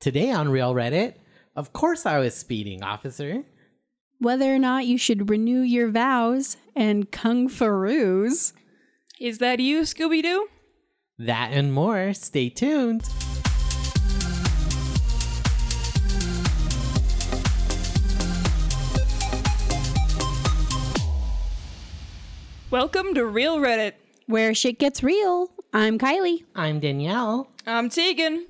Today on Reel Reddit, of course I was speeding, officer. Whether or not you should renew your vows and kungfuroos. Is that you, Scooby Doo? That and more. Stay tuned. Welcome to Reel Reddit. Where shit gets real. I'm Kylie. I'm Danielle, I'm Tegan.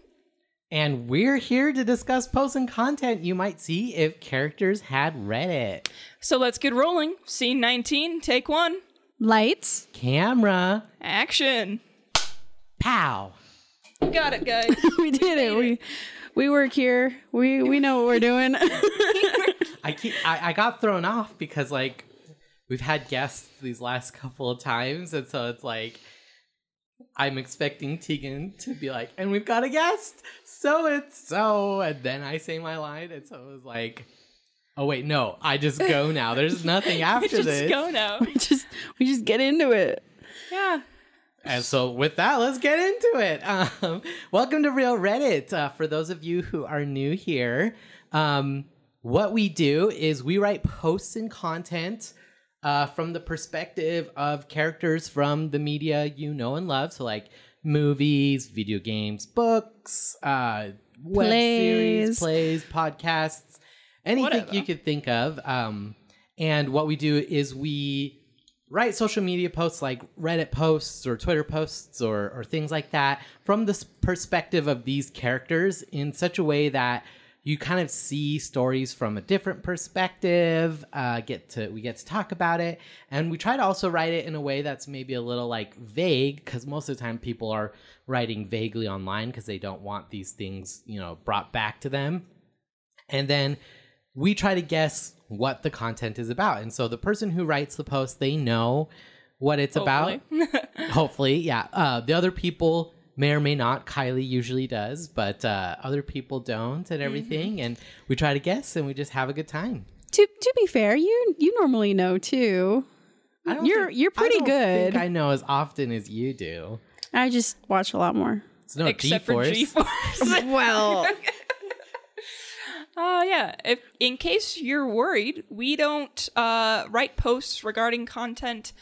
And we're here to discuss posts and content you might see if characters had Reddit. So let's get rolling. Scene 19, take one. Lights. Camera, Action. pow. You got it, guys. we did it. We we work here. We we know what we're doing. I keep I, I got thrown off because like we've had guests these last couple of times, and so it's like I'm expecting Tegan to be like, and we've got a guest, so it's so, and then I say my line, and so it was like, oh wait, no, I just go now. There's nothing after we Just this. go now. we just we just get into it. Yeah. And so, with that, let's get into it. Um, welcome to Reel Reddit. Uh, for those of you who are new here, um, what we do is we write posts and content uh, from the perspective of characters from the media you know and love. So, like movies, video games, books, uh, web series, plays, podcasts, anything Whatever. you could think of. Um, and what we do is we write social media posts like Reddit posts or Twitter posts or, or things like that from the perspective of these characters in such a way that you kind of see stories from a different perspective uh, get to we get to talk about it and we try to also write it in a way that's maybe a little like vague because most of the time people are writing vaguely online because they don't want these things you know brought back to them and then we try to guess what the content is about. And so the person who writes the post, they know what it's about. Hopefully, yeah. Uh, the other people may or may not. Kylie usually does, but uh, other people don't, and everything. And we try to guess, and we just have a good time. To to be fair, you you normally know too. I don't You're- think- you're I pretty don't good. Think I know as often as you do. I just watch a lot more. It's no Except G-force. for G-Force. Well, Uh, yeah. If in case you're worried, we don't uh, write posts regarding content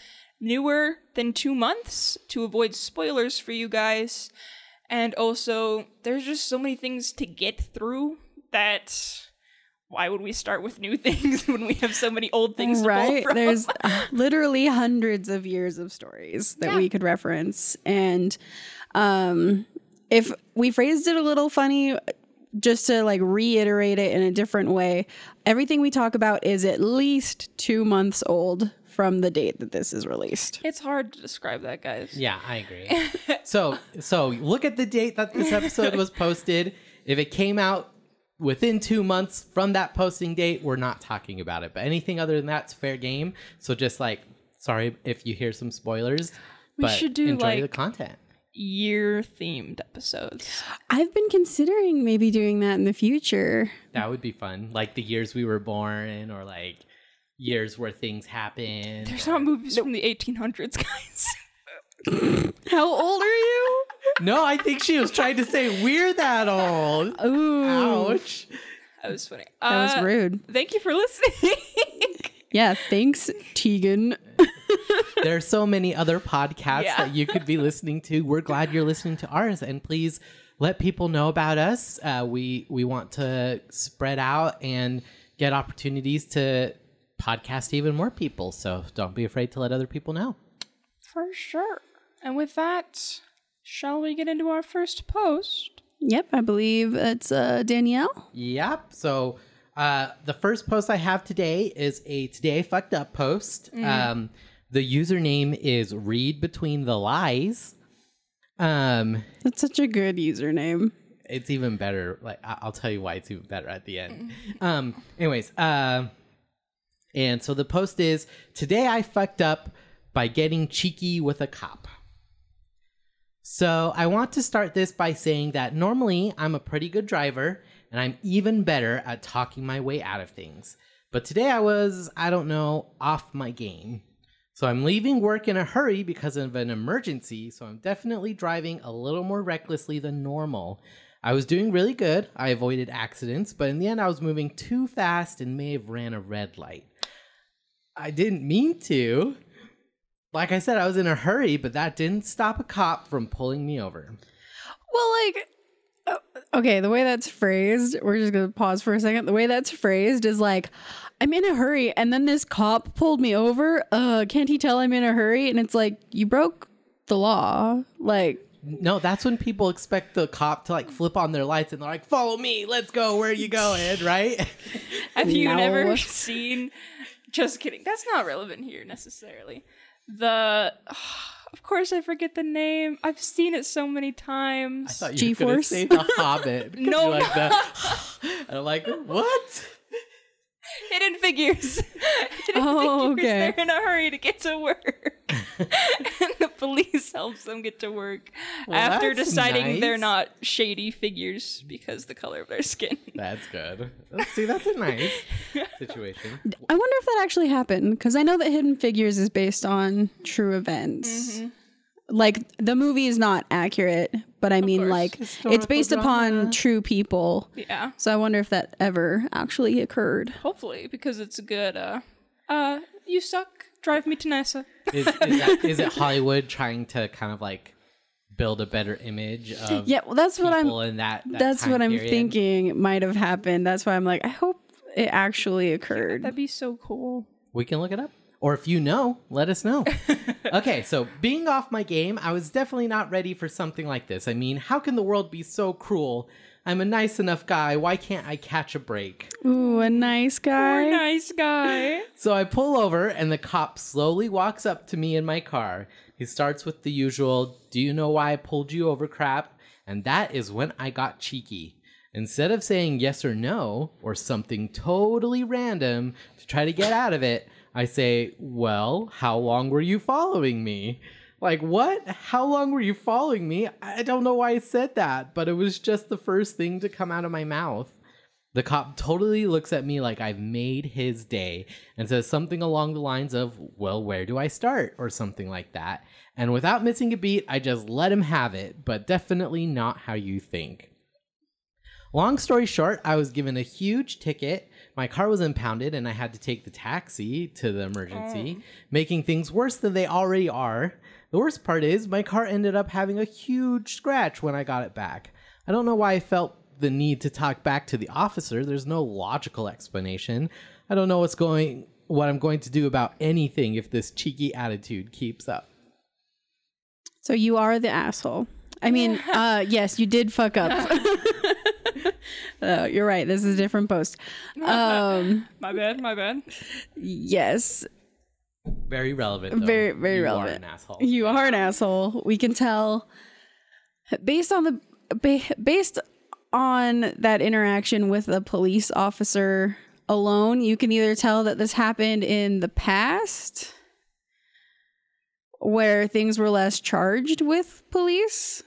newer than two months to avoid spoilers for you guys. And also, there's just so many things to get through that. Why would we start with new things when we have so many old things to right? There's literally hundreds of years of stories that we could reference, and um, if we phrased it a little funny, just to like reiterate it in a different way, everything we talk about is at least two months old from the date that this is released. It's hard to describe that, guys. Yeah, I agree. so, so look at the date that this episode was posted. If it came out within two months from that posting date, we're not talking about it. But anything other than that's fair game. So just like, sorry if you hear some spoilers, We but should do, enjoy the content. Year themed episodes. I've been considering maybe doing that in the future. That would be fun. Like the years we were born, or like years where things happen. There's not movies from the 1800s, guys. How old are you? No, I think she was trying to say we're that old. Ooh, Ouch. That was funny. that was Uh, rude. Thank you for listening. Yeah, thanks, Tegan. There are so many other podcasts Yeah. that you could be listening to. We're glad you're listening to ours, and please let people know about us. Uh, we we want to spread out and get opportunities to podcast even more people. So don't be afraid to let other people know. for sure. And with that, shall we get into our first post? Yep, I believe it's uh, Danielle. Yep. So uh, the first post I have today is a today I fucked up post. Um, the username is read between the lies. Um, That's such a good username. it's even better. Like I- I'll tell you why it's even better at the end. Um. Anyways. Um. And so the post is today I fucked up by getting cheeky with a cop. So I want to start this by saying that normally I'm a pretty good driver and I'm even better at talking my way out of things. But today I was, I don't know, off my game. So I'm leaving work in a hurry because of an emergency, so I'm definitely driving a little more recklessly than normal. I was doing really good. I avoided accidents, but in the end, I was moving too fast and may have ran a red light. I didn't mean to. Like I said, I was in a hurry, but that didn't stop a cop from pulling me over. Well, like, uh, okay, the way that's phrased, we're just gonna pause for a second. The way that's phrased is like, I'm in a hurry, and then this cop pulled me over. Uh, can't he tell I'm in a hurry? And it's like, you broke the law. Like, No, that's when people expect the cop to like flip on their lights and they're like, "Follow me, let's go. Where are you going?" Right? Have you No. never seen? Just kidding. That's not relevant here necessarily. The, of course, I forget the name. I've seen it so many I times. thought you were going to G-force? say the Hobbit. 'cause No. like the, and I'm like, what? Hidden Figures. Hidden Oh, Figures. okay. They're in a hurry to get to work, and the police helps them get to work Well, after that's deciding they're not shady figures because the color of their skin. That's good. See, that's a nice situation. I wonder if that actually happened because I know that Hidden Figures is based on true events. Mm-hmm. Like the movie is not accurate, but I mean, course. like it's Historical based upon true people. Yeah, So I wonder if that ever actually occurred. hopefully because it's a good. Uh, uh, you suck. Drive me to NASA. Is, is, that, is it Hollywood trying to kind of like build a better image of Yeah, well, that's what I'm. people in that, that That's what I'm period? thinking might have happened. That's why I'm like, I hope it actually occurred. That'd be so cool. We can look it up. Or if you know, let us know. okay, so being off my game, I was definitely not ready for something like this. I mean, how can the world be so cruel? I'm a nice enough guy. Why can't I catch a break? Ooh, a nice guy. Poor nice guy. So I pull over, and the cop slowly walks up to me in my car. He starts with the usual, Do you know why I pulled you over crap? And that is when I got cheeky. Instead of saying yes or no, or something totally random to try to get out of it, I say, Well, how long were you following me? Like, what? How long were you following me? I don't know why I said that, but it was just the first thing to come out of my mouth. The cop totally looks at me like I've made his day and says something along the lines of, Well, where do I start? or something like that. And without missing a beat, I just let him have it, but definitely not how you think. Long story short, I was given a huge ticket. My car was impounded and I had to take the taxi to the emergency, making things worse than they already are. The worst part is, my car ended up having a huge scratch when I got it back. I don't know why I felt the need to talk back to the officer. There's no logical explanation. I don't know what's going what I'm going to do about anything if this cheeky attitude keeps up. So you are the asshole. I mean, uh, yes, you did fuck up. uh, you're right. This is a different post. Um, My bad. My bad. yes, Very relevant. Though. very, very You relevant. Are an asshole. You are an asshole. We can tell based on the based on that interaction with the police officer alone. You can either tell that this happened in the past, where things were less charged with police,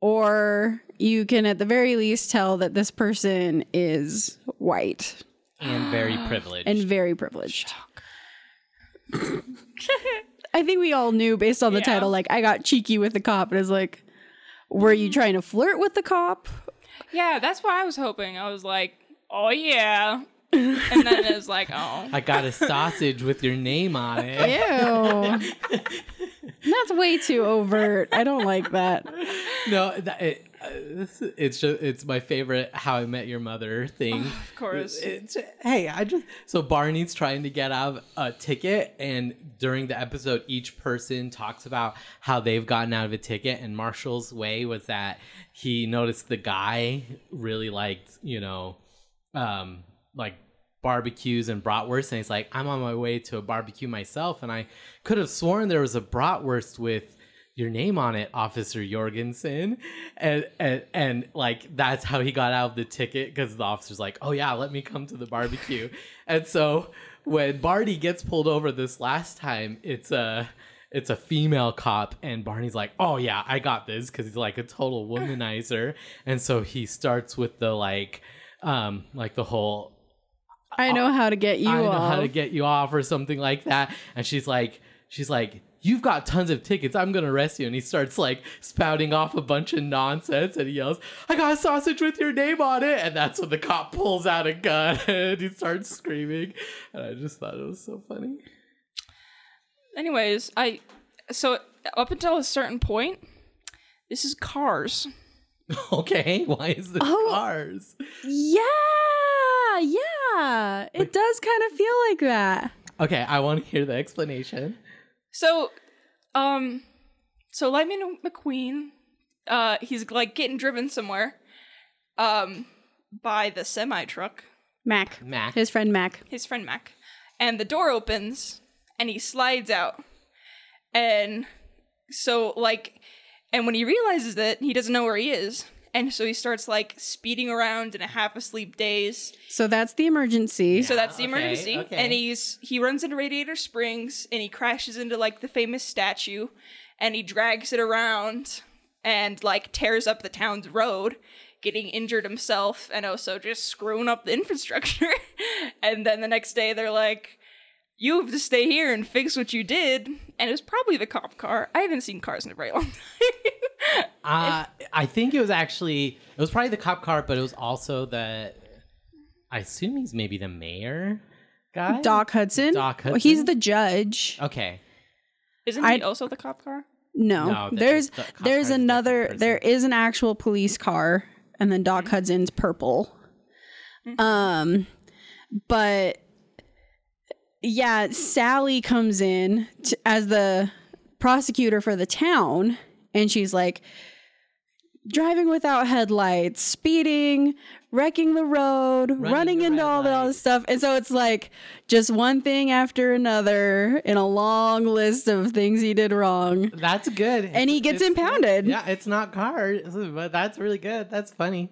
or you can at the very least tell that this person is white and very privileged. and very privileged. I think we all knew based on the Yeah. title, like I got cheeky with the cop, and it's like, were you mm-hmm. trying to flirt with the cop? Yeah, that's what I was hoping. I was like, oh yeah, and then it was like, oh, I got a sausage with your name on it. Ew. That's way too overt. I don't like that. No, that, it, this, it's just it's my favorite "How I Met Your Mother" thing. of course. It's, hey, I just so Barney's trying to get out of a ticket, and during the episode, each person talks about how they've gotten out of a ticket. And Marshall's way was that he noticed the guy really liked, you know, um, like barbecues and bratwurst, and he's like, "I'm on my way to a barbecue myself," and I could have sworn there was a bratwurst with your name on it, Officer Jorgensen, and and and like that's how he got out of the ticket because the officer's like, oh yeah, let me come to the barbecue, and so when Barney gets pulled over this last time, it's a it's a female cop, and Barney's like, oh yeah, I got this because he's like a total womanizer, and so he starts with the like, um, like the whole I know how to get you I know off. how to get you off or something like that. And she's like, she's like, You've got tons of tickets. I'm gonna arrest you. And he starts like spouting off a bunch of nonsense and he yells, I got a sausage with your name on it. And that's when the cop pulls out a gun and he starts screaming. And I just thought it was so funny. Anyways, I so up until a certain point, this is Cars. Okay, why is this Oh. cars? Yeah, yeah. It does kind of feel like that. Okay, I want to hear the explanation. So, um, so Lightning McQueen, uh, he's like getting driven somewhere, um, by the semi truck, Mack. Mack. His friend Mack. his friend Mack, and the door opens and he slides out, and so like, and when he realizes that he doesn't know where he is. And so he starts like speeding around in a half asleep daze. So that's the emergency. So that's the okay, emergency. okay. And he's he runs into Radiator Springs and he crashes into like the famous statue and he drags it around and like tears up the town's road, getting injured himself and also just screwing up the infrastructure. and then the next day they're like, You have to stay here and fix what you did. And it was probably the cop car. I haven't seen cars in a very long time. Uh, I think it was actually it was probably the cop car, but it was also the. I assume he's maybe the mayor guy. Doc Hudson. Doc Well, he's the judge. Okay. Isn't he I'd- also the cop car? No, No, the- there's the cop there's car's a another. person. There is an actual police car, and then Doc Hudson's purple. Um, but yeah, Sally comes in t as the prosecutor for the town, and she's like driving without headlights, speeding, wrecking the road, running, the into all, the, all light. this stuff. And so it's like just one thing after another in a long list of things he did wrong. That's good. And he gets It's- impounded. Yeah, it's not cars, but that's really good. That's funny.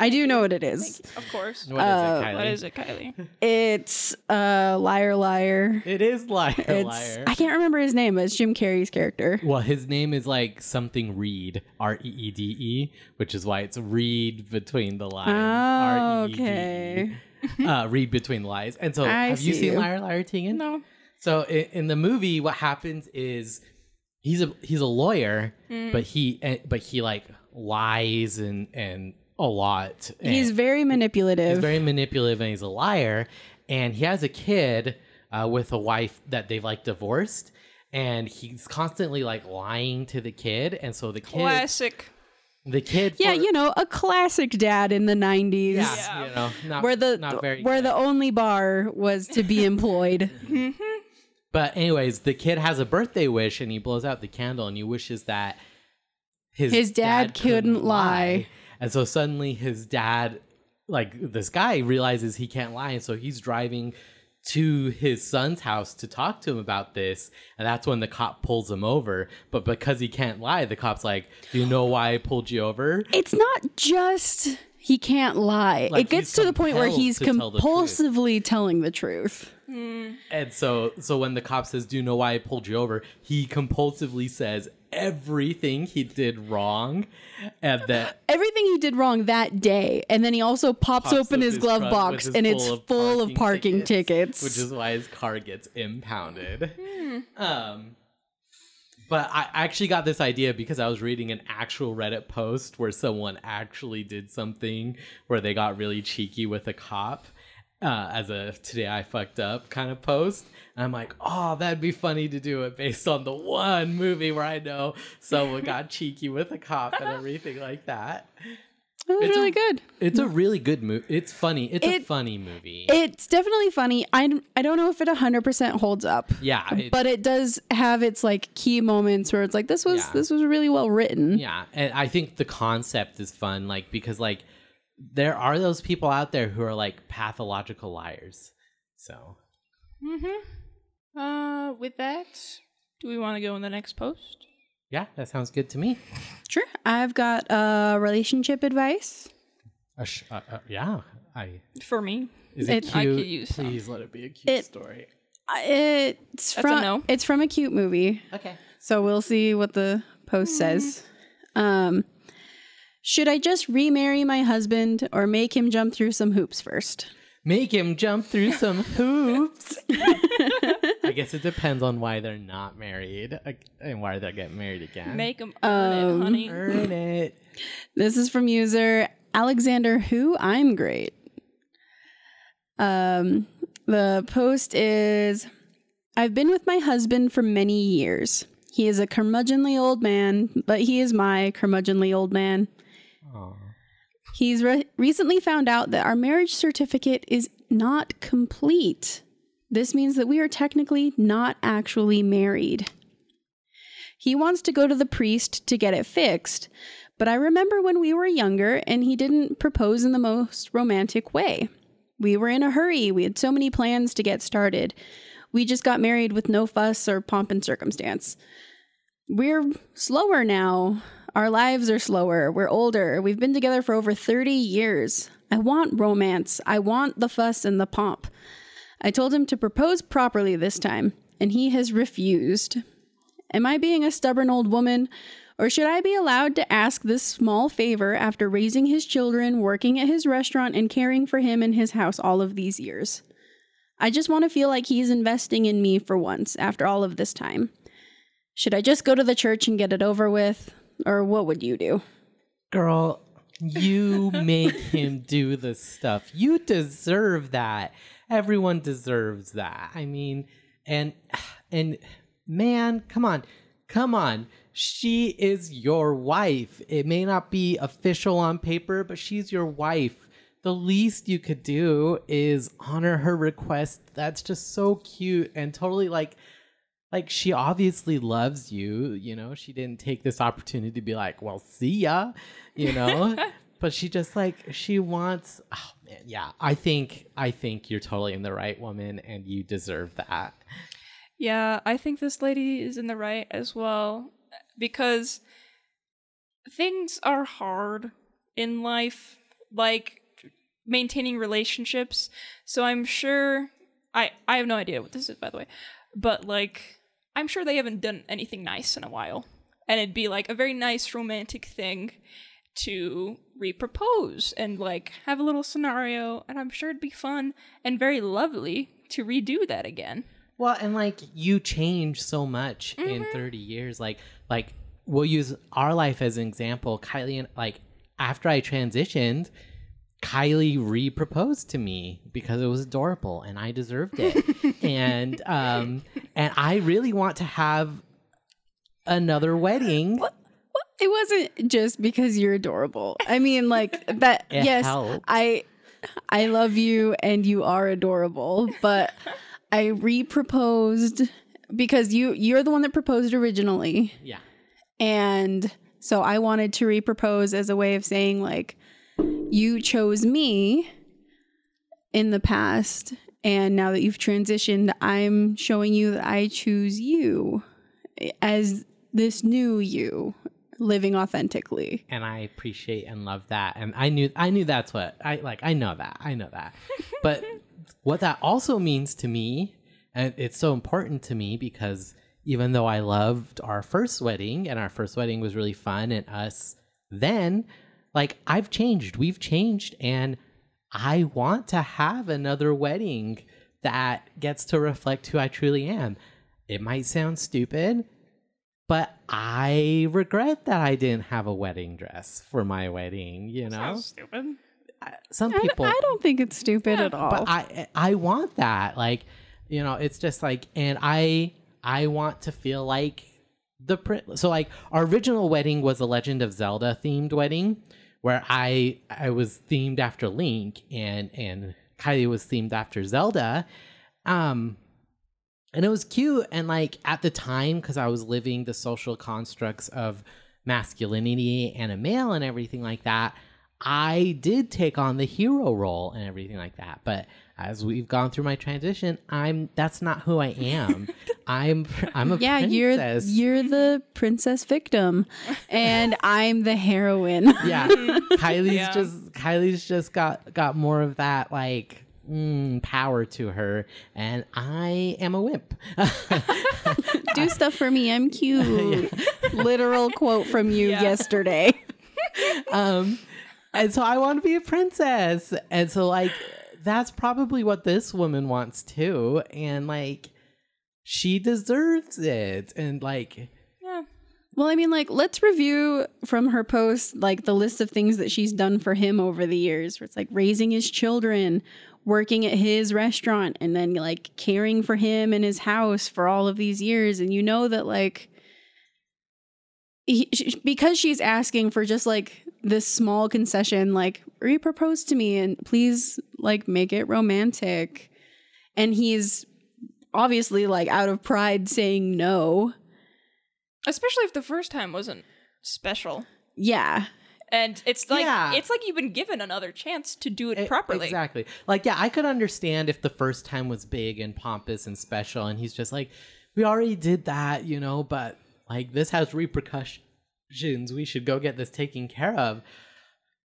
I do know what it is. Of course. What is it, Kylie? What is it, Kylie? It's uh liar liar. It is liar, It's liar. I can't remember his name, but it's Jim Carrey's character. well, his name is like something Reede, R E E D E, which is why it's read between the lines. Oh, R-E-E-D-E. okay. Uh, read between the lines. And so, I have you see seen you. Liar, Liar, Tegan? No. So in, in the movie, what happens is he's a he's a lawyer, Mm. but he eh, but he like lies and and a lot. and He's very manipulative. he's very manipulative and he's a liar. And he has a kid uh, with a wife that they've like divorced, and he's constantly like lying to the kid. And so the kid, Classic. the kid, yeah, for- you know, a classic dad in the 90s. yeah, Yeah. you know, not, Where the not very where good. the only bar was to be employed. But anyways, the kid has a birthday wish and he blows out the candle and he wishes that his His dad couldn't lie. And so suddenly his dad like this guy realizes he can't lie and so he's driving to his son's house to talk to him about this and that's when the cop pulls him over but because he can't lie the cop's like do you know why i pulled you over it's not just he can't lie. Like, it gets to the point where he's to tell the compulsively telling the truth. And so so when the cop says, "Do you know why I pulled you over?" he compulsively says everything he did wrong and that Everything he did wrong that day, and then he also pops, pops open up his glove box, and it's full of parking tickets. which is why his car gets impounded. Hmm. Um but I actually got this idea because I was reading an actual Reddit post where someone actually did something where they got really cheeky with a cop uh, as a today I fucked up kind of post. And I'm like, oh, that'd be funny to do it based on the one movie where I know someone got cheeky with a cop and everything like that. It was It's a- really good. It's a really good movie. It's funny. It's a funny movie. It's definitely funny. I, I don't know if it 100% holds up. yeah, it- But it does have its like key moments where it's like this was Yeah. this was really well written. yeah, and I think the concept is fun, like because like there are those people out there who are like pathological liars. So Uh, with that, do we want to go in the next post? yeah, that sounds good to me. Sure. I've got uh relationship advice. Uh, sh- uh, uh, yeah, I For me, is it, It- I cute? could use some. Please let it be a cute It- story. It's That's a from no. it's from a cute movie. Okay. So we'll see what the post says. Um should I just remarry my husband or make him jump through some hoops first? Make him jump through some hoops. I guess it depends on why they're not married uh, and why they're getting married again. Make them earn Um, it, honey. Earn it. This is from user Alexander Who I'm great. Um the post is I've been with my husband for many years. He is a curmudgeonly old man, but he is my curmudgeonly old man. Aw. He's re- recently found out that our marriage certificate is not complete. This means that we are technically not actually married. He wants to go to the priest to get it fixed, but I remember when we were younger and he didn't propose in the most romantic way. We were in a hurry, we had so many plans to get started. We just got married with no fuss or pomp and circumstance. We're slower now. Our lives are slower. We're older. We've been together for over 30 years. I want romance. I want the fuss and the pomp. I told him to propose properly this time, and he has refused. Am I being a stubborn old woman? Or should I be allowed to ask this small favor after raising his children, working at his restaurant, and caring for him and his house all of these years? I just want to feel like he's investing in me for once after all of this time. Should I just go to the church and get it over with? Or what would you do? Girl, you make him do the stuff. You deserve that. Everyone deserves that. I mean, and and man, come on. Come on. She is your wife. It may not be official on paper, but she's your wife. The least you could do is honor her request. That's just so cute and totally like like she obviously loves you you know? She didn't take this opportunity to be like well see ya you know? But she just like she wants oh man yeah i think i think you're totally in the right woman and you deserve that. Yeah, I think this lady is in the right as well because things are hard in life, like maintaining relationships. So I'm sure I I have no idea what this is by the way, but like I'm sure they haven't done anything nice in a while. And it'd be like a very nice romantic thing to repropose and like have a little scenario and I'm sure it'd be fun and very lovely to redo that again. Well, and like you change so much in mm-hmm. 30 years. Like, like we'll use our life as an example. Kylie and like after I transitioned, Kylie re-proposed to me because it was adorable and I deserved it. and um and I really want to have another wedding. It wasn't just because you're adorable. I mean, like that. It yes, helps. I, I love you, and you are adorable. But I re-proposed because you you're the one that proposed originally, Yeah. and so I wanted to re-propose as a way of saying like, you chose me in the past, and now that you've transitioned, I'm showing you that I choose you as this new you living authentically. and I appreciate and love that. And I knew I knew that's what I like. I know that. I know that. but what that also means to me, and it's so important to me because even though I loved our first wedding and our first wedding was really fun and us then, like I've changed. We've changed and I want to have another wedding that gets to reflect who I truly am. It might sound stupid, but I regret that I didn't have a wedding dress for my wedding, you know? stupid. Some people I don't think it's stupid at all. but I I want that. Like, you know, it's just like and I I want to feel like the prin- so like our original wedding was a Legend of Zelda themed wedding where I I was themed after Link and and Kylie was themed after Zelda. Um and it was cute and like at the time cuz I was living the social constructs of masculinity and a male and everything like that, I did take on the hero role and everything like that. But as we've gone through my transition, I'm that's not who I am. I'm I'm a yeah, you're you're the princess victim, and I'm the heroine. yeah. Kylie's Yeah. just Kylie's just got got more of that like mm, power to her, and I am a wimp. Do stuff for me. I'm cute. Literal quote from you Yeah. yesterday. um, and so I want to be a princess, and so like that's probably what this woman wants too. And like, she deserves it. And like, Yeah. Well, I mean, like, let's review from her post, like, the list of things that she's done for him over the years, where it's like raising his children, working at his restaurant, and then, like, caring for him in his house for all of these years. And you know that, like, he, because she's asking for just, like, this small concession, like, re-propose to me and please, like, make it romantic. And he's obviously, like, out of pride saying no. Especially if the first time wasn't special. Yeah. And it's like Yeah. it's like you've been given another chance to do it E- properly. Exactly. Like, yeah, I could understand if the first time was big and pompous and special, and he's just like, we already did that, you know, but like this has repercussions. We should go get this taken care of.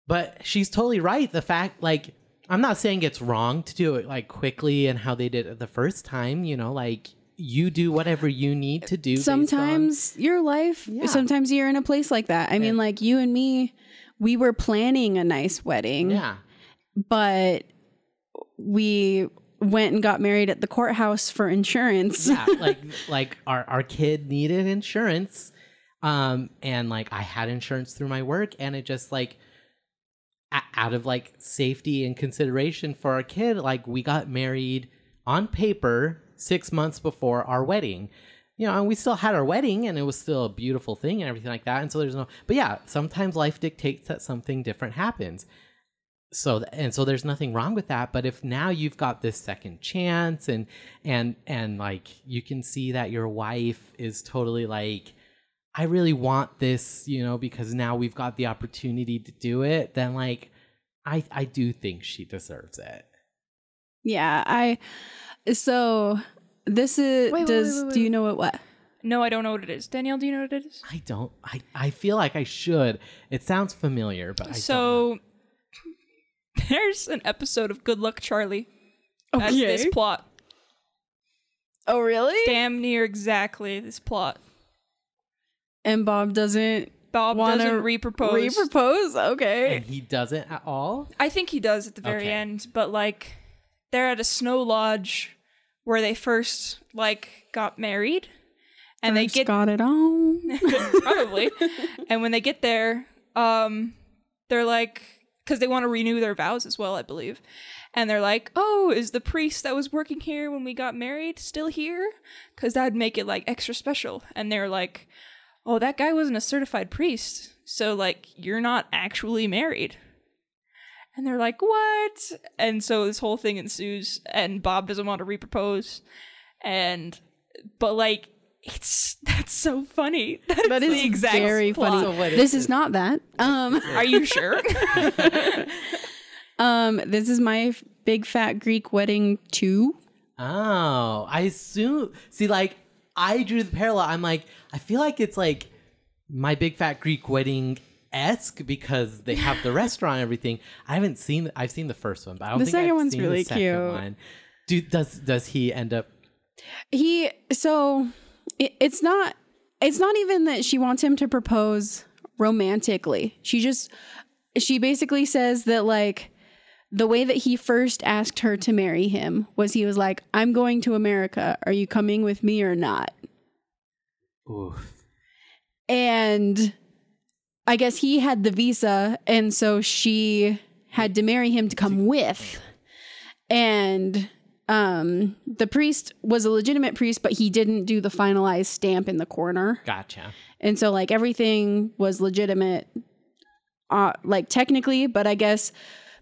But she's totally right. The fact, like, I'm not saying it's wrong to do it like quickly and how they did it the first time, you know, like you do whatever you need to do. based on- sometimes your life Yeah. sometimes you're in a place like that i mean like you and me we were planning a nice wedding yeah. but we went and got married at the courthouse for insurance yeah like like our our kid needed insurance um and like i had insurance through my work and it just like a- out of like safety and consideration for our kid like we got married on paper 6 months before our wedding. You know and we still had our wedding and it was still a beautiful thing and everything like that and so there's no but yeah sometimes life dictates that something different happens. So and so there's nothing wrong with that but if now you've got this second chance and and and like you can see that your wife is totally like i really want this you know because now we've got the opportunity to do it then like i i do think she deserves it yeah i so this is Wait, wait, does wait, wait, do you know what what No, I don't know what it is. Danielle, do you know what it is? i don't i i feel like i should it sounds familiar but i don't know. so there's an episode of Good Luck Charlie as this plot. oh really Damn near exactly this plot. And bob doesn't Bob want doesn't to re-propose. re-propose? Okay. And he doesn't at all? I think he does at the very Okay. end, but like they're at a snow lodge where they first like got married and they get got it on. Probably. And when they get there um they're like because they want to renew their vows as well i believe. And they're like oh is the priest that was working here when we got married still here? Because that'd make it like extra special. And they're like oh that guy wasn't a certified priest so like you're not actually married and they're like what and so this whole thing ensues and bob doesn't want to repropose and but like it's that's so funny That's That is the exact very plot. funny. So what this is is not that. Um, Are you sure? um, this is my big fat Greek wedding two. Oh, I assume. See, like, I drew the parallel. I'm like, I feel like it's like my big fat Greek wedding esque because they have the restaurant and everything. I haven't seen. I've seen the first one, but I don't The think second I've one's seen really the second cute. One. Do does does he end up? He so it, it's not it's not even that she wants him to propose romantically. She just she basically says that like the way that he first asked her to marry him was he was like, "I'm going to America. Are you coming with me or not?" Oof. And I guess he had the visa, and so she had to marry him to come with. And um, the priest was a legitimate priest, but he didn't do the finalized stamp in the corner. Gotcha. And so, like, everything was legitimate, uh, like, technically, but I guess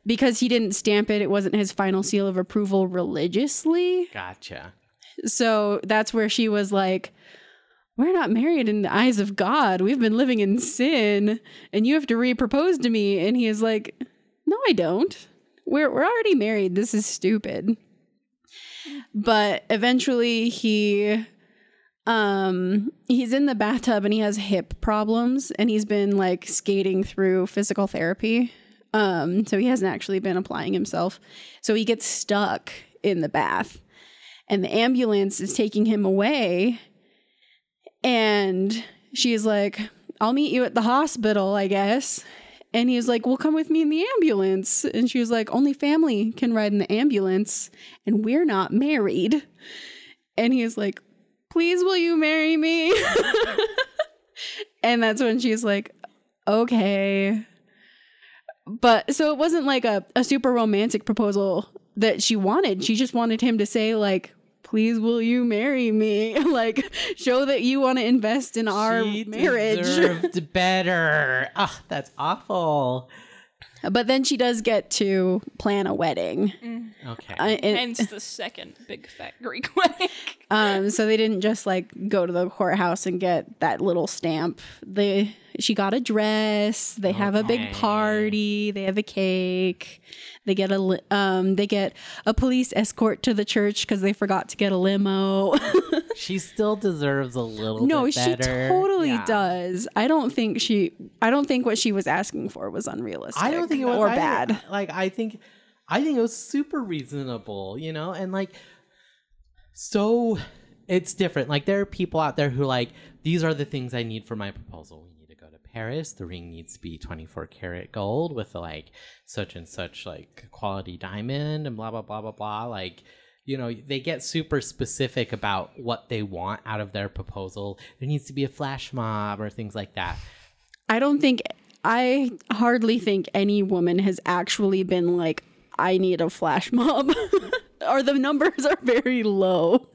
because he didn't stamp it, it wasn't his final seal of approval religiously. Gotcha. So that's where she was like, We're not married in the eyes of God. We've been living in sin, and you have to re propose to me. And he is like, No, I don't. We're, we're already married. This is stupid. But eventually he um he's in the bathtub and he has hip problems and he's been like skating through physical therapy um so he hasn't actually been applying himself so he gets stuck in the bath and the ambulance is taking him away and she's like i'll meet you at the hospital i guess And he was like, Well, come with me in the ambulance. And she was like, Only family can ride in the ambulance, and we're not married. And he was like, Please, will you marry me? and that's when she's like, Okay. But so it wasn't like a, a super romantic proposal that she wanted. She just wanted him to say, like, please will you marry me? like show that you want to invest in our She marriage. better. Ah, that's awful. But then she does get to plan a wedding. Okay. I, and- Hence the second big fat Greek wedding. um, so they didn't just like go to the courthouse and get that little stamp. They she got a dress. They have a big party. They have a cake. They get a um they get a police escort to the church because they forgot to get a limo. she still deserves a little no, bit she totally Yeah. does. I don't think she. I don't think what she was asking for was unrealistic. I don't think it was or either. bad. Like I think I think it was super reasonable, you know, and like so it's different. Like there are people out there who like these are the things I need for my proposal. Paris. The ring needs to be 24 karat gold with like such and such like quality diamond and blah blah blah blah blah. Like you know, they get super specific about what they want out of their proposal. There needs to be a flash mob or things like that. I don't think. I hardly think any woman has actually been like, "I need a flash mob," or the numbers are very low.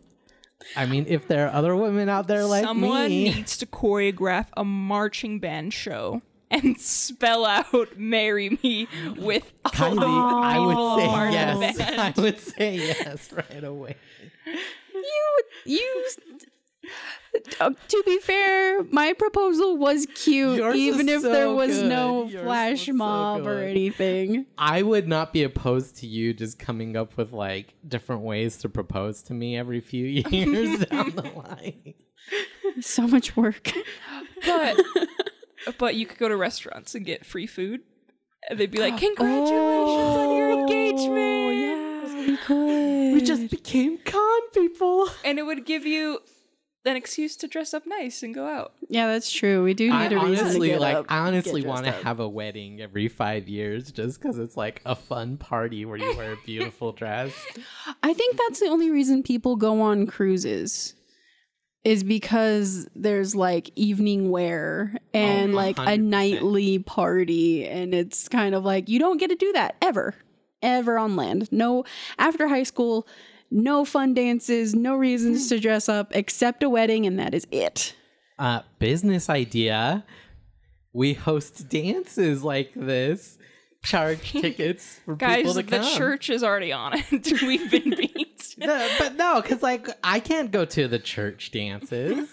I mean, if there are other women out there like Someone me, needs to choreograph a marching band show and spell out "Marry Me" with all Kylie, the I would say part of the yes. band. I would say yes right away. You, you. Uh, to be fair, my proposal was cute, Yours even was if so there was good. no Yours flash was so mob or good. anything. I would not be opposed to you just coming up with like different ways to propose to me every few years down the line. So much work. But but you could go to restaurants and get free food, and they'd be like, "Congratulations on your engagement!" Oh, yeah, we could. We just became con people. and it would give you an excuse to dress up nice and go out. Yeah, that's true. We do need I a reason to get like. up, I honestly want to have a wedding every five years, just because it's like a fun party where you wear a beautiful dress. I think that's the only reason people go on cruises is because there's like evening wear and Oh, like a nightly party and it's kind of like you don't get to do that ever ever on land. No after high school no fun dances, no reasons to dress up except a wedding and that is it. uh, business idea. We host dances like this. Charge tickets for Guys, people to come. the church is already on it. We've been beat. No, but no, because like I can't go to the church dances.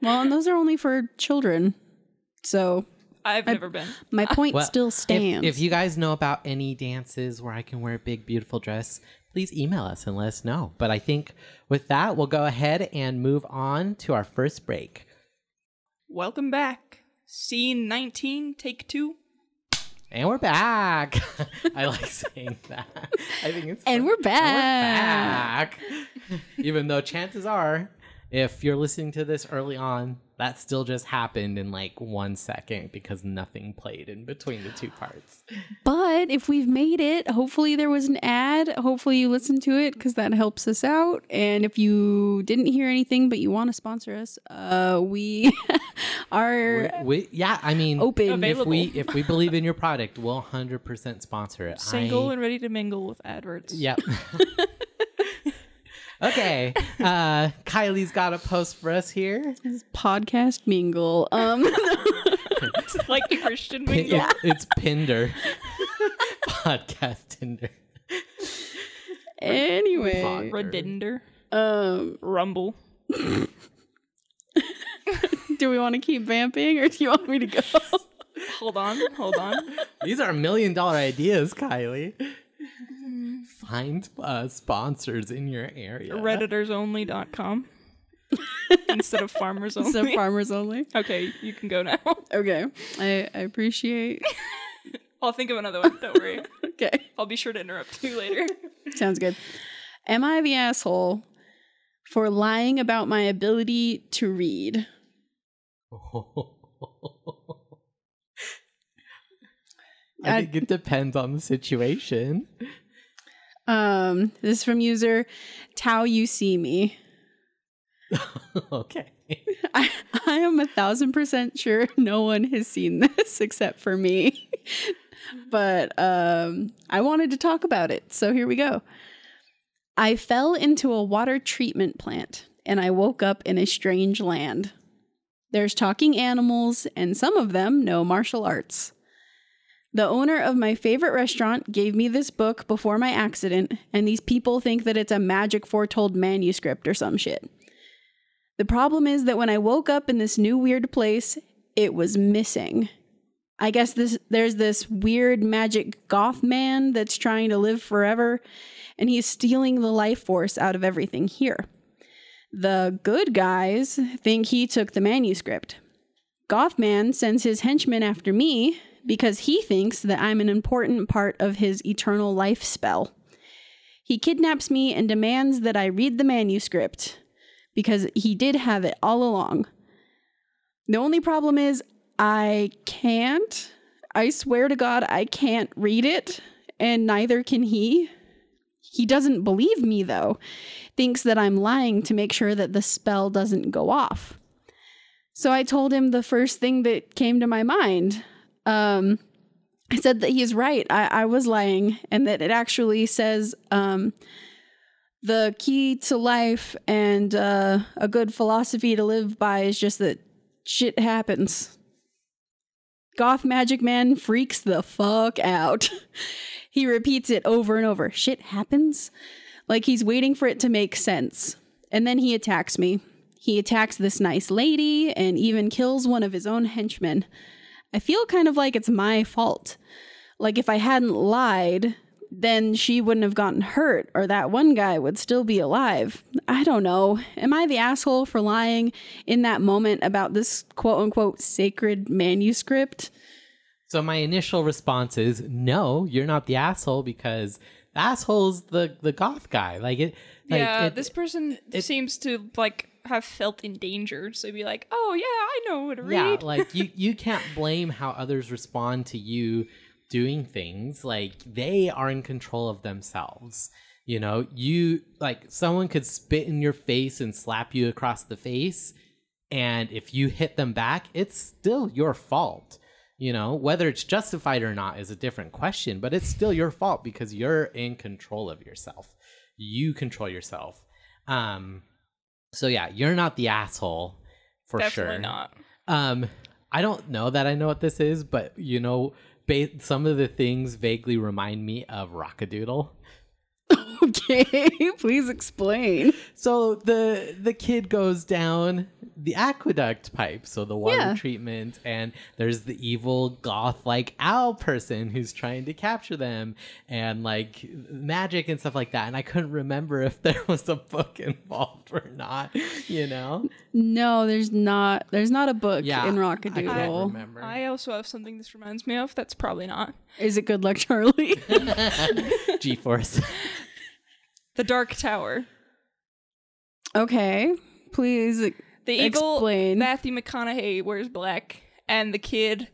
Well, and those are only for children. So I've never been. my point Well, still if, stands. if you guys know about any dances where I can wear a big, beautiful dress, please email us and let us know. But I think with that, we'll go ahead and move on to our first break. Welcome back. Scene 19, take two. And we're back. I like saying that. I think it's And fun. we're And we're back. Even though chances are, if you're listening to this early on, that still just happened in like one second because nothing played in between the two parts. But if we've made it, hopefully there was an ad. Hopefully you listened to it because that helps us out. And if you didn't hear anything but you want to sponsor us, uh, we are We, yeah, I mean, Open. If we if we believe in your product, we'll hundred percent sponsor it. Single I- and ready to mingle with adverts. Yep. okay. Uh, Kylie's got a post for us here. podcast mingle. Um, like Christian Pin- mingle. it- it's Pinder. Podcast Tinder. anyway, Redinder. um, Rumble. do we want to keep vamping or do you want me to go? Hold on, hold on. These are million dollar ideas, Kylie. Find uh, sponsors in your area. Redditorsonly.com instead of farmers only. so farmers only. okay, you can go now. Okay, I, I appreciate. I'll think of another one. Don't worry. Okay. I'll be sure to interrupt you later. Sounds good. Am I the asshole for lying about my ability to read? I I- think it depends on the situation. Um, this is from user Tao You See Me. okay. I, I am a thousand percent sure no one has seen this except for me. but um, I wanted to talk about it, so here we go. I fell into a water treatment plant and I woke up in a strange land. There's talking animals, and some of them know martial arts. The owner of my favorite restaurant gave me this book before my accident, and these people think that it's a magic foretold manuscript or some shit. The problem is that when I woke up in this new weird place, it was missing. I guess this there's this weird magic goth man that's trying to live forever, and he's stealing the life force out of everything here. The good guys think he took the manuscript. Gothman sends his henchmen after me because he thinks that I'm an important part of his eternal life spell. He kidnaps me and demands that I read the manuscript because he did have it all along. The only problem is I can't. I swear to God, I can't read it, and neither can he. He doesn't believe me, though, thinks that I'm lying to make sure that the spell doesn't go off. So I told him the first thing that came to my mind. Um, said that he's right. I, I was lying, and that it actually says um, the key to life and uh, a good philosophy to live by is just that shit happens. Goth Magic Man freaks the fuck out. he repeats it over and over. Shit happens? Like he's waiting for it to make sense. And then he attacks me. He attacks this nice lady and even kills one of his own henchmen. I feel kind of like it's my fault. Like if I hadn't lied, then she wouldn't have gotten hurt, or that one guy would still be alive. I don't know. Am I the asshole for lying in that moment about this quote unquote sacred manuscript? So my initial response is no, you're not the asshole because the asshole's the the goth guy. Like it. Like yeah, it- this person it- seems to like have felt in danger, so be like, "Oh yeah, I know what to Yeah, read." like you you can't blame how others respond to you doing things. Like they are in control of themselves. You know, you like someone could spit in your face and slap you across the face, and if you hit them back, it's still your fault. You know, whether it's justified or not is a different question, but it's still your fault because you're in control of yourself. You control yourself. Um so yeah, you're not the asshole for sure. Definitely sure. not. Um, I don't know that I know what this is, but you know, ba- some of the things vaguely remind me of Rock-a-Doodle. Okay, please explain. So the the kid goes down the aqueduct pipe, so the water Yeah. treatment, and there's the evil goth like owl person who's trying to capture them, and like magic and stuff like that. And I couldn't remember if there was a book involved or not. You know? No, there's not. There's not a book Yeah, in I can't Rock-a-Doodle. remember. I also have something this reminds me of. That's probably not Is it Good Luck Charlie? G Force. The Dark Tower. okay, please. The eagle Explain. Matthew McConaughey wears black, and the kid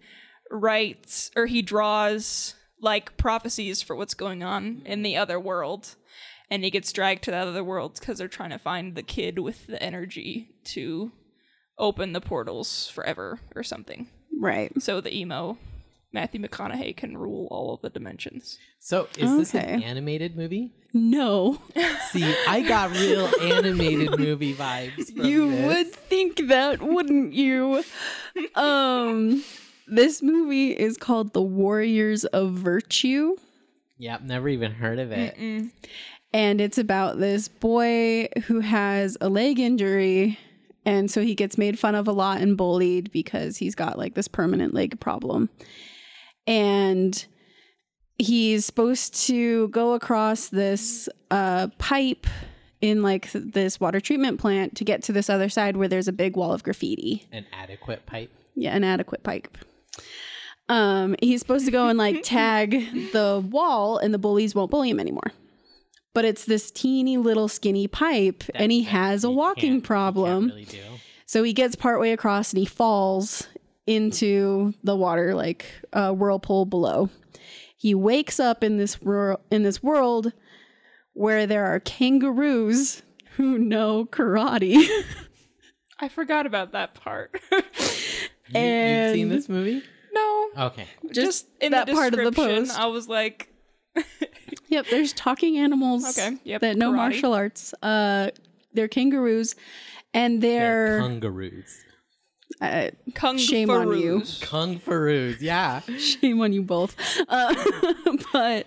writes or he draws like prophecies for what's going on in the other world, and he gets dragged to that other world because they're trying to find the kid with the energy to open the portals forever or something. Right. So the emo Matthew McConaughey can rule all of the dimensions. So is this an animated movie? No, See, I got real animated movie vibes. From you this. would think that, wouldn't you? um, this movie is called The Warriors of Virtue. Yep, never even heard of it. and it's about this boy who has a leg injury and so he gets made fun of a lot and bullied because he's got like this permanent leg problem and he's supposed to go across this uh, pipe in like this water treatment plant to get to this other side where there's a big wall of graffiti An adequate pipe. yeah, an adequate pipe. Um, he's supposed to go and like tag the wall, and the bullies won't bully him anymore. But it's this teeny little skinny pipe, and he has a walking can't- you can't problem. really do. So he gets partway across and he falls into the water, like a whirlpool below. he wakes up in this world in this world where there are kangaroos who know karate. I forgot about that part. You, you've seen this movie? no, Okay. just, in that the part of the description, post. I was like, Yep, there's talking animals Okay, yep, that know karate. martial arts. Uh they're kangaroos and They're they're kangaroos. Uh, Kung Shame on you. Farouz. Kungfuroos, yeah. shame on you both. Uh, but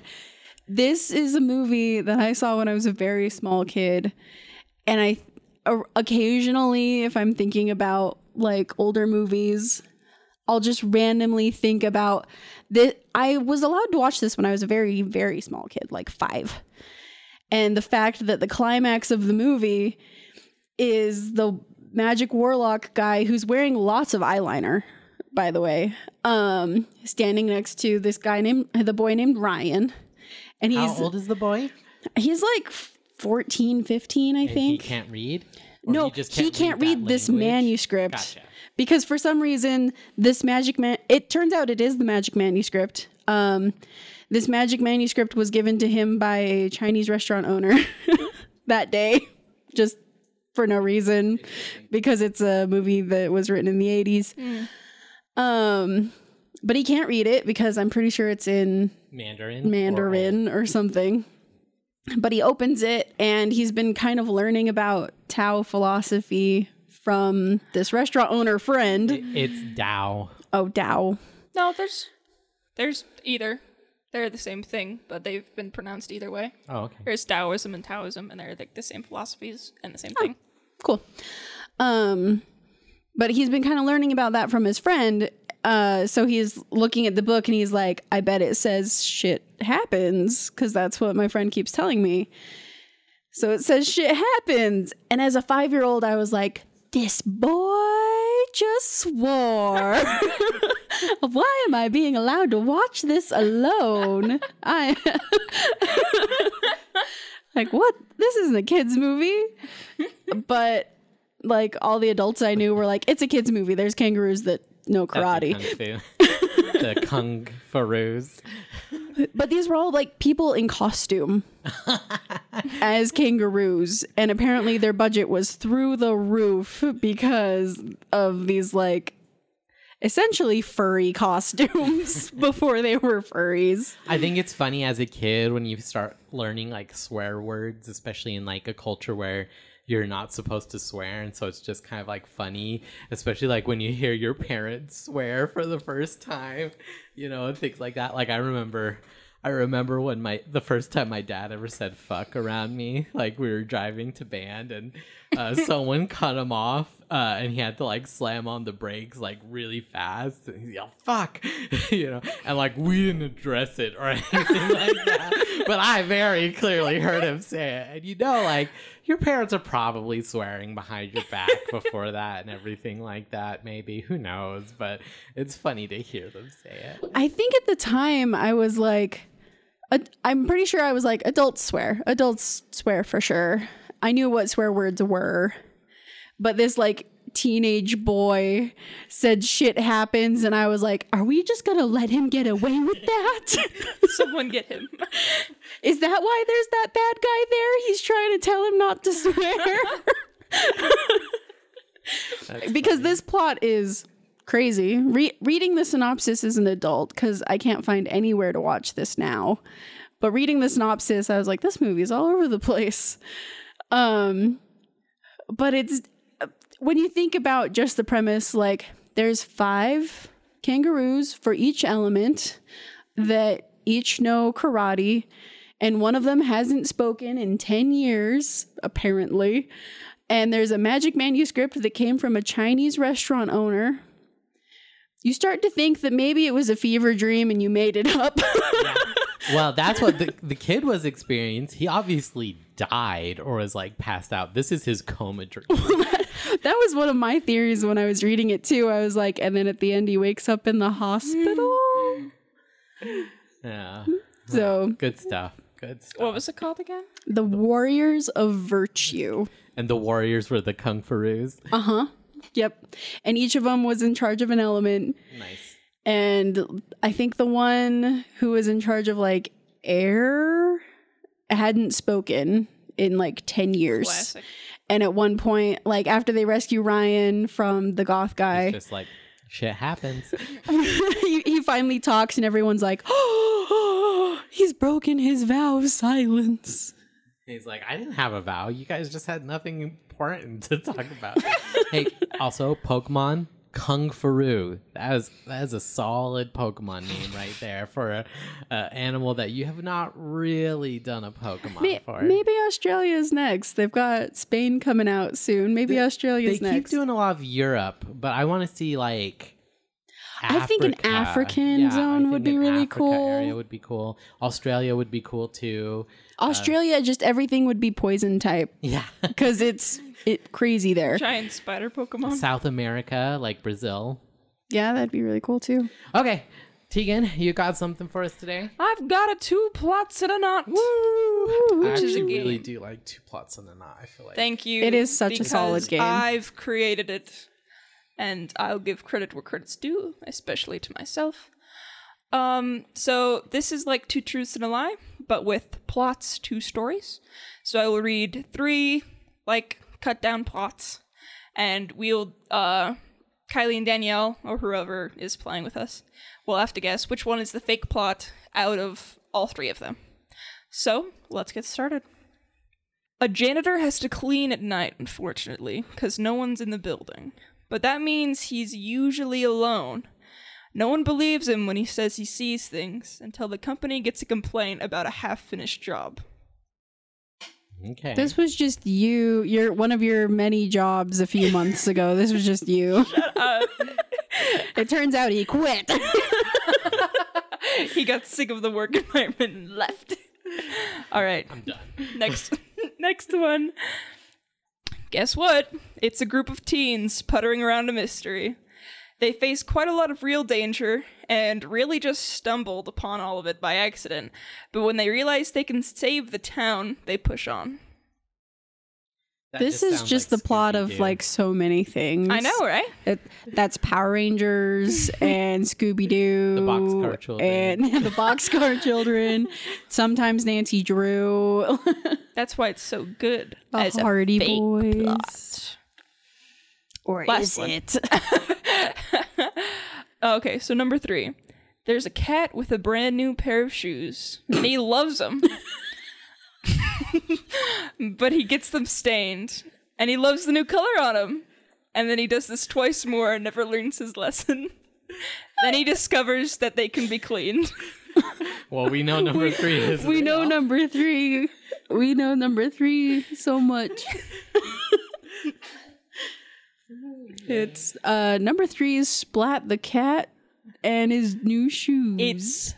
this is a movie that I saw when I was a very small kid, and I o- occasionally, if I'm thinking about like older movies, I'll just randomly think about that. I was allowed to watch this when I was a very, very small kid, like five. And the fact that the climax of the movie is the magic warlock guy who's wearing lots of eyeliner, by the way, um, standing next to this guy named the boy named Ryan. And he's How old is the boy? he's like 14, 15, I And think. he can't read? Or No, just he can't that read this manuscript Gotcha. because for some reason this magic man. It turns out it is the magic manuscript. Um, this magic manuscript was given to him by a Chinese restaurant owner that day, just for no reason, because it's a movie that was written in the eighties. Um, but he can't read it because I'm pretty sure it's in Mandarin. or- Mandarin or something. But he opens it and he's been kind of learning about Tao philosophy from this restaurant owner friend. It's Dao. Oh, Tao. No, there's, there's either. They're the same thing, but they've been pronounced either way. Oh, okay. There's Taoism and Daoism, and they're like the same philosophies and the same thing. Cool. Um, but he's been kind of learning about that from his friend. Uh, so he's looking at the book and he's like, I bet it says shit happens because that's what my friend keeps telling me. So it says shit happens. And as a five year old, I was like, this boy just swore. Why am I being allowed to watch this alone? I like what? This isn't a kids movie. But like all the adults I knew were like, it's a kids movie. There's kangaroos that know karate. kung fu. the Kung. But these were all like people in costume as kangaroos. And apparently their budget was through the roof because of these like essentially furry costumes before they were furries. I think it's funny as a kid when you start learning like swear words, especially in like a culture where you're not supposed to swear. And so it's just kind of like funny, especially like when you hear your parents swear for the first time, you know, and things like that. Like I remember. I remember when my the first time my dad ever said fuck around me, like we were driving to band and uh, someone cut him off uh, and he had to like slam on the brakes like really fast and he yelled fuck you know and like we didn't address it or anything like that but I very clearly heard him say it and you know like your parents are probably swearing behind your back before that and everything like that maybe who knows but it's funny to hear them say it I think at the time I was like, I'm pretty sure I was like, adults swear. Adults swear for sure. I knew what swear words were. But this like teenage boy said shit happens, and I was like, are we just gonna let him get away with that? Someone get him. Is that why there's that bad guy there? He's trying to tell him not to swear. That's because this plot is crazy. Re- reading the synopsis as an adult, because I can't find anywhere to watch this now. But reading the synopsis, I was like, this movie's all over the place. Um, but it's when you think about just the premise, like there's five kangaroos for each element that each know karate, and one of them hasn't spoken in 10 years, apparently. And there's a magic manuscript that came from a Chinese restaurant owner. You start to think that maybe it was a fever dream and you made it up. well, that's what the, the kid was experiencing. He obviously died or was like passed out. This is his coma dream. that was one of my theories when I was reading it too. I was like, and then at the end he wakes up in the hospital. yeah. So Good stuff. Good stuff. What was it called again? the Warriors of Virtue. and the warriors were the Kungfuroos. Uh huh. Yep. And each of them was in charge of an element. Nice. and I think the one who was in charge of like air hadn't spoken in like 10 years. Classic. And at one point, like after they rescue Ryan from the goth guy, It's just like shit happens. he, he finally talks and everyone's like, oh, he's broken his vow of silence. He's like, I didn't have a vow. You guys just had nothing important to talk about. hey, also Pokemon Kungfuroo. That is that is a solid Pokemon name right there for a, a animal that you have not really done a Pokemon May- for. maybe Australia's next. They've got Spain coming out soon. Maybe they Australia's keep next. doing a lot of Europe, but I want to see like. I think an African I zone would be really Africa cool. Area would be cool. Australia would be cool too. Um, Australia, just everything would be poison type Yeah. because it's it crazy there. Giant spider Pokemon. South America, like Brazil. Yeah, that'd be really cool too. Okay, Tegan, you got something for us today? I've got a two plots and a knot. I Which is a actually really do like two plots and a knot. I feel like Thank you. It is such a solid game. I've created it, and I'll give credit where credit's due, especially to myself. Um, so this is like two truths and a lie, but with plots, two stories. So I will read three like cut down plots, and we'll uh, Kylie and Danielle or whoever is playing with us will have to guess which one is the fake plot out of all three of them. So let's get started. A janitor has to clean at night, unfortunately, because no one's in the building. But that means he's usually alone. No one believes him when he says he sees things until the company gets a complaint about a half finished job. okay. This was just you. Your one of your many jobs a few months ago. This was just you. it turns out he quit. he got sick of the work environment and left. All right. I'm done. next next one guess what? It's a group of teens puttering around a mystery. They face quite a lot of real danger and really just stumbled upon all of it by accident. But when they realize they can save the town they push on That this is just like the plot of Scooby-Doo. like so many things. i know right It, that's Power Rangers and Scooby Doo, The Boxcar Children. and the Boxcar Children. Sometimes Nancy Drew, that's why it's so good the as a Hardy fake Boys, plot. or Last is one. it? Oh, okay, so number three. There's a cat with a brand new pair of shoes, and he loves them. but he gets them stained, and he loves the new color on them. And then he does this twice more and never learns his lesson. then he discovers that they can be cleaned. Well, we know number three is. we know real. number three. We know number three so much. it's uh number three is Splat the cat and his new shoes. It's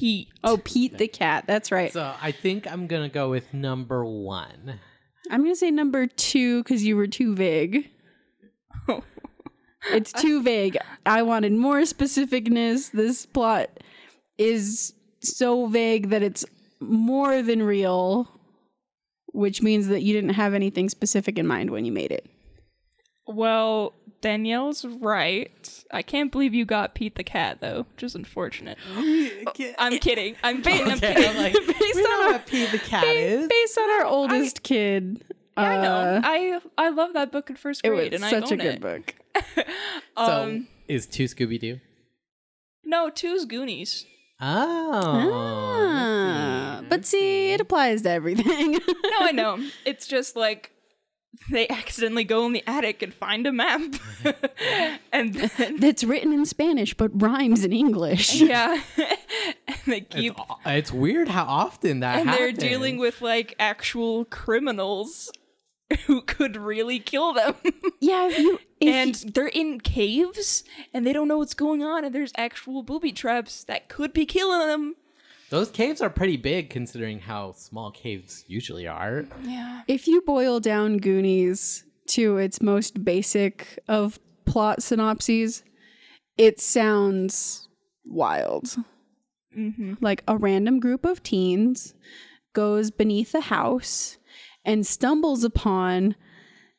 Pete. oh Pete the cat. That's right. So I think I'm gonna go with number one. I'm gonna say number two because you were too vague. it's too vague. I wanted more specificness. This plot is so vague that it's more than real, which means that you didn't have anything specific in mind when you made it. Well, Danielle's right. I can't believe you got Pete the cat, though, which is unfortunate. I'm kidding. I'm kidding. I'm kidding. I'm like, Based we on know our- what P the cat is. Based on our oldest kid. Yeah, I know. uh, I I love that book in first grade, it grade, was and such a good it. book. so Um, is two Scooby Doo? no, two's Goonies. Oh, Ah, but see, it applies to everything. No, I know. It's just like they accidentally go in the attic and find a map, and then That's written in Spanish but rhymes in English. yeah, and they keep it's, it's weird how often that happens. and happens. they're dealing with like actual criminals who could really kill them. Yeah, if you if and you- they're in caves and they don't know what's going on and there's actual booby traps that could be killing them. Those caves are pretty big considering how small caves usually are. Yeah. if you boil down Goonies to its most basic of plot synopses, it sounds wild. Mm-hmm. Like a random group of teens goes beneath a house and stumbles upon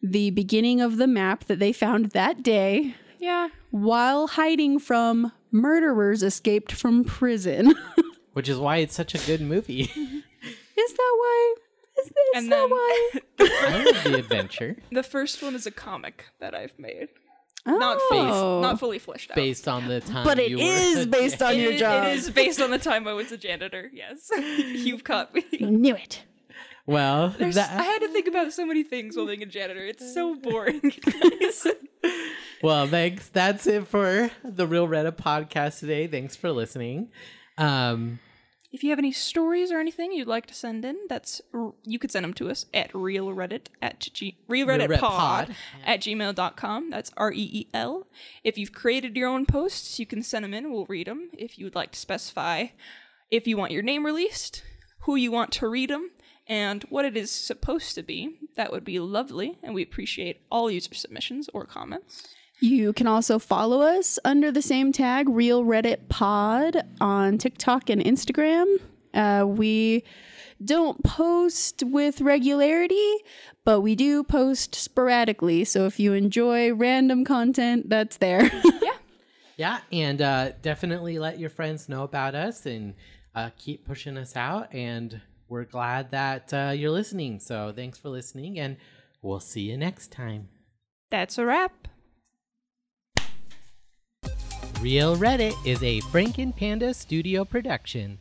the beginning of the map that they found that day Yeah. while hiding from murderers escaped from prison. Which is why it's such a good movie. is that why? Is, is And that then why? I love the adventure the first one is a comic that I've made. Not oh. fully, Oh. not fully fleshed out. based on the time. but it you is a based on It your is- job. It is based on the time I was a janitor. Yes, you've caught me. Knew it. Well, There's- I had to think about so many things while being a janitor. It's so boring. guys. well, thanks. That's it for the Reel Reddit podcast today. Thanks for listening. Um, if you have any stories or anything you'd like to send in, that's you could send them to us at reelreddit at g- reelredditpod Pod. at gmail.com. That's R E E L. If you've created your own posts, you can send them in. We'll read them. If you would like to specify if you want your name released, who you want to read them, and what it is supposed to be, that would be lovely. And we appreciate all user submissions or comments. You can also follow us under the same tag, Reel Reddit Pod, on TikTok and Instagram. Uh, we don't post with regularity, but we do post sporadically. So if you enjoy random content, that's there. yeah, Yeah. and uh, definitely let your friends know about us and uh, keep pushing us out. And we're glad that uh, you're listening. So thanks for listening, and we'll see you next time. That's a wrap. Reel Reddit is a Franken Panda studio production.